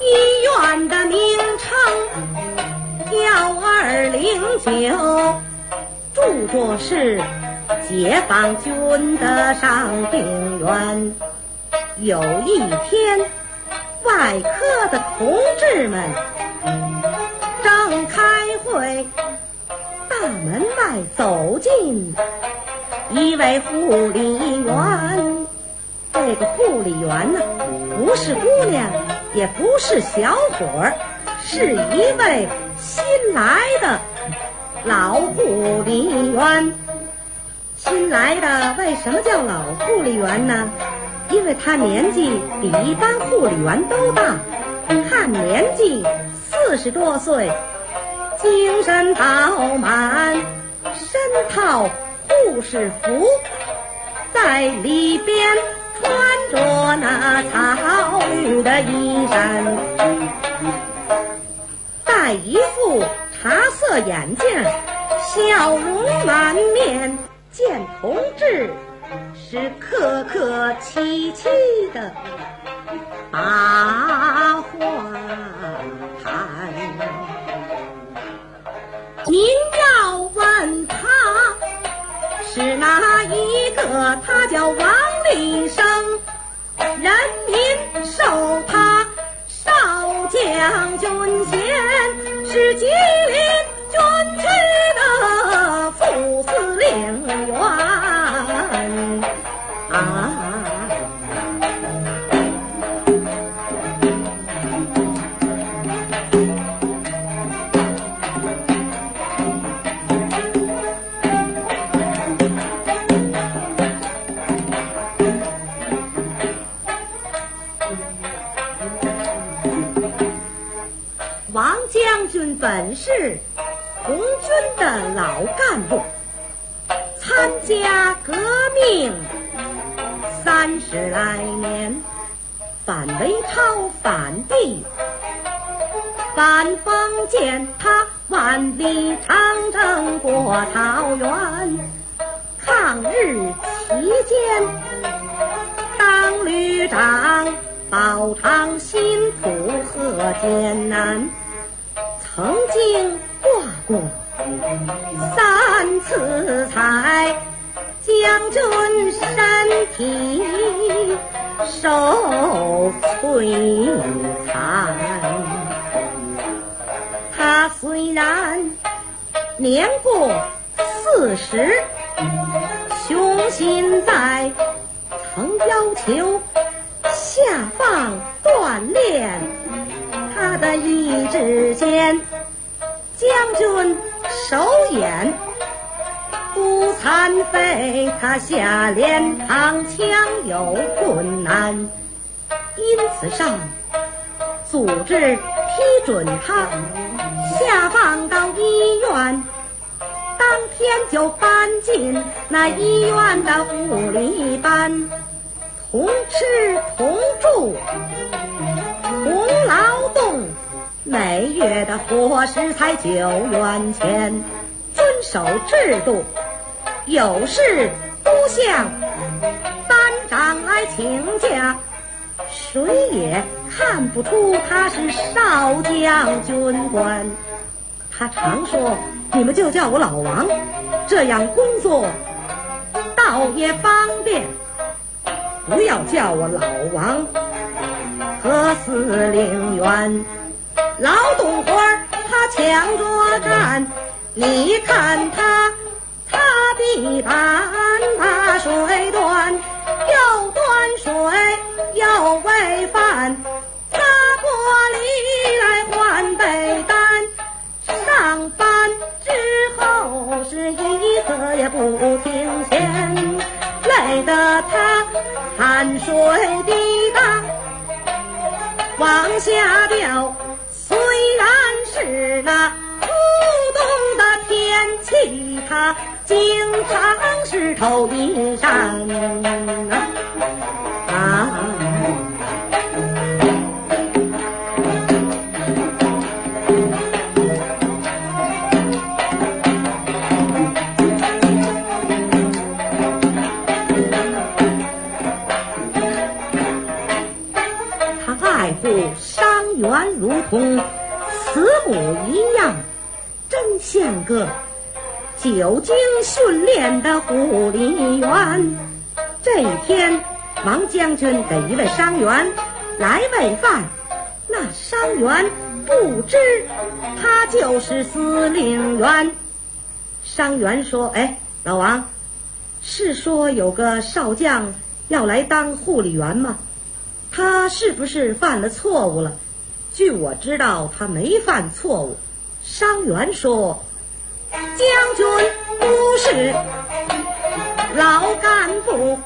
医院的名称幺二零九住着是解放军的伤病员有一天外科的同志们正开会大门外走进一位护理员这个护理员呢不是姑娘，也不是小伙儿，是一位新来的老护理员。新来的为什么叫老护理员呢？因为他年纪比一般护理员都大，看年纪四十多岁，精神饱满，身套护士服，在里边。穿着那草绿的衣衫，戴一副茶色眼镜，笑容满面，见同志是客客气气的把话谈。您要问他是哪一个，他叫王。一生，人民受他少将军衔，是吉干部，参加革命三十来年，反韦超反帝，反封建，他万里长征过草原，抗日期间当旅长，饱尝辛苦和艰难。曾经挂过三三次彩，将军身体受摧残。他虽然年过四十，雄心在，曾要求下放锻炼。他的意志坚，将军手眼不残废，他下连扛枪有困难，因此上组织批准他。下放到医院，当天就搬进那医院的护理班，同吃同住。同劳动，每月的伙食才九元钱，遵守制度，有事都向班长来请假，谁也看不出他是少将军官。他常说：“你们就叫我老王，这样工作倒也方便，不要叫我老王。”和司令员，劳动官他抢着干，你看他，一般，把水断，又断水又喂饭，擦玻璃来换被单。上班之后是一刻也不停闲，累得他汗水滴答往下掉。虽然是那初冬的天气。他经常是头顶上。的护理员，这一天，王将军给一位伤员来喂饭，那伤员不知他就是司令员。伤员说：“哎，老王，是说有个少将要来当护理员吗？他是不是犯了错误了？”据我知道，他没犯错误。伤员说。将军不是老干部，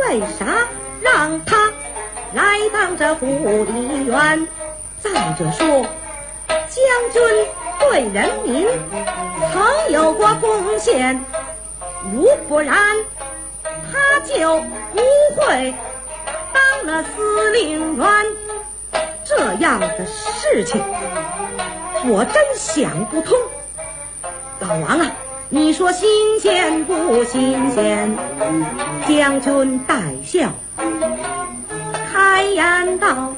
为啥让他来当这护理员？再者说，将军对人民曾有过贡献，如不然，他就不会当了司令员。这样的事情，我真想不通。老王啊，你说新鲜不新鲜？将军带笑，开言道：“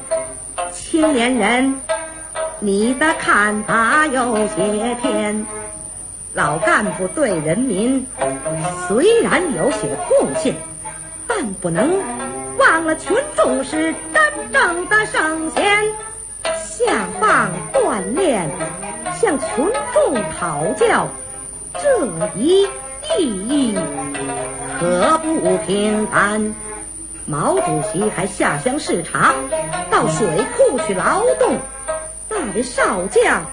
青年人，你的看法有些偏。老干部对人民虽然有些贡献，但不能忘了群众是真正的圣贤，下放锻炼。”向群众讨教，这一意义可不平凡。毛主席还下乡视察，到水库去劳动。那位少将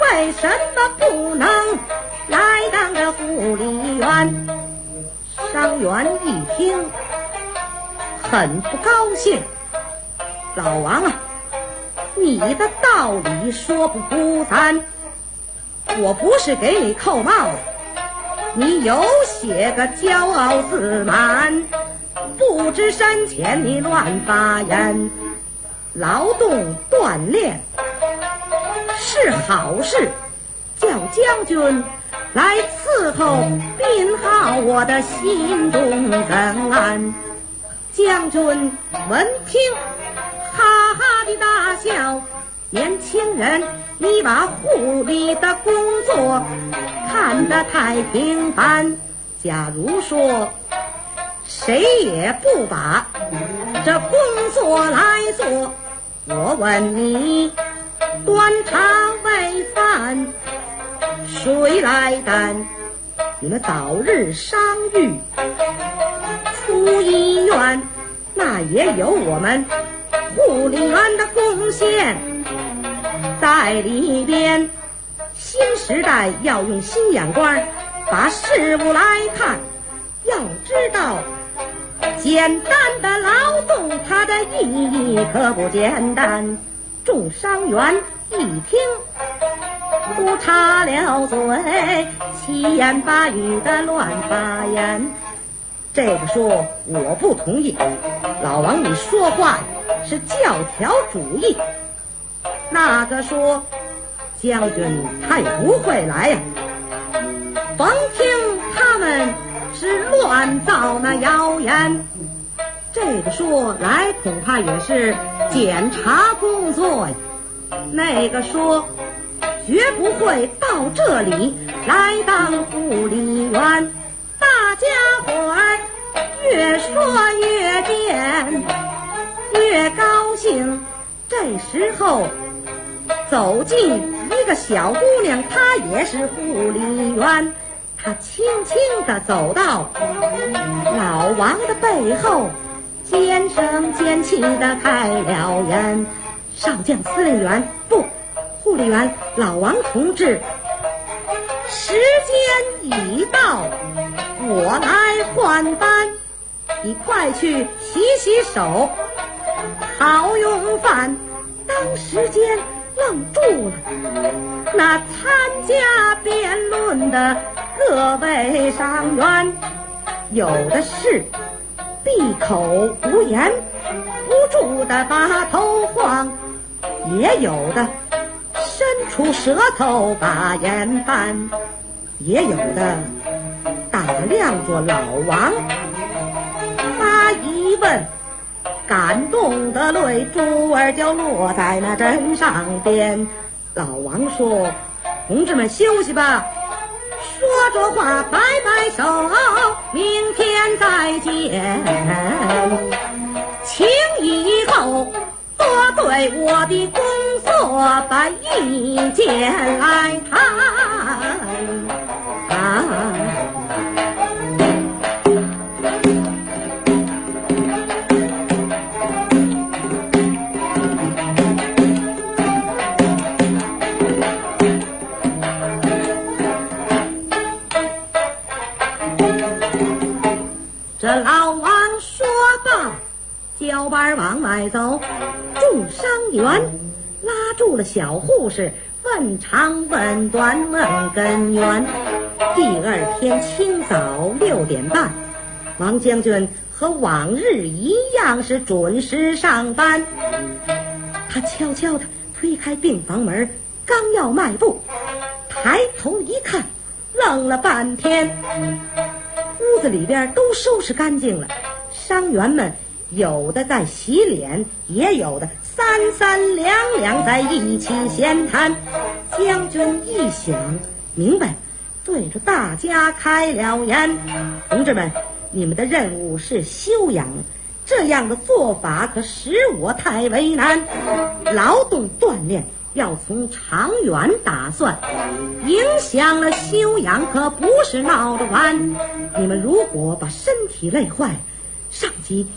为什么不能来当个护理员？伤员一听，很不高兴。老王啊！你的道理说不孤单，我不是给你扣帽子，你有写个骄傲自满，不知深浅你乱发言。劳动锻炼是好事，叫将军来伺候病好，我的心中怎安？将军闻听。哈哈的大笑，年轻人，你把护理的工作看得太平凡。假如说谁也不把这工作来做，我问你，端茶喂饭谁来担？你们早日伤愈出医院，那也有我们。护理员的贡献在里边。新时代要用新眼光把事物来看，要知道简单的劳动它的意义可不简单。众伤员一听都插了嘴，七言八语的乱发言。这个说我不同意，老王你说话。是教条主义。那个说将军他也不会来呀，甭听他们是乱造那谣言。这个说来恐怕也是检查工作呀。那个说绝不会到这里来当护理员。大家伙儿越说越变。越高兴，这时候走进一个小姑娘，她也是护理员，她轻轻地走到老王的背后，尖声尖气地开了言：“少将司令员不，护理员老王同志，时间已到，我来换班，你快去洗洗手，好用饭。当时间愣住了，那参加辩论的。”各位伤员，有的是闭口无言，不住的把头晃；也有的伸出舌头把眼翻；也有的打量着老王，感动的泪珠儿就落在那枕上边。老王说：“同志们休息吧。”说着话，摆摆手，明天再见，请以后多对我的工作把意见来谈。小护士，问长问短问根源。第二天清早六点半，王将军和往日一样是准时上班。他悄悄地推开病房门，刚要迈步，抬头一看，愣了半天。屋子里边都收拾干净了，伤员们。有的在洗脸，也有的三三两两在一起闲谈。将军一想明白，对着大家开了言：“同志们，你们的任务是休养，这样的做法可使我太为难。劳动锻炼要从长远打算，影响了休养可不是闹着玩。你们如果把身体累坏，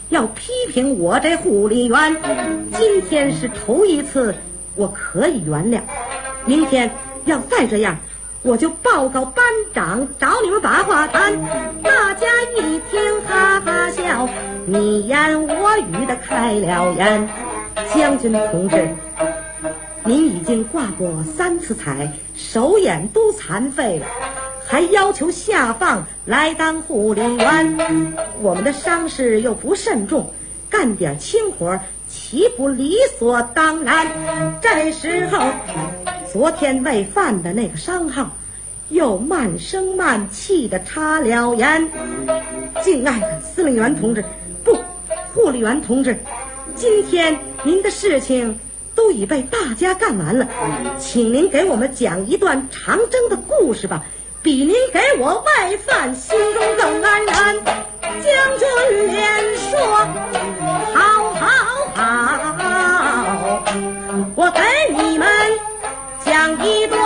要批评我这护理员，今天是头一次，我可以原谅。明天要再这样，我就报告班长，找你们把话谈。大家一听，哈哈笑，你言我语的开了眼。将军同志，您已经挂过三次彩，手眼都残废了。还要求下放来当护理员，我们的伤势又不甚重，干点轻活岂不理所当然？这时候，昨天喂饭的那个商号，又慢声慢气的插了言：“敬爱的司令员同志，不，护理员同志，今天您的事情都已被大家干完了，请您给我们讲一段长征的故事吧。”比您给我喂饭心中更安然。将军连说：“好好好，我给你们讲一段。”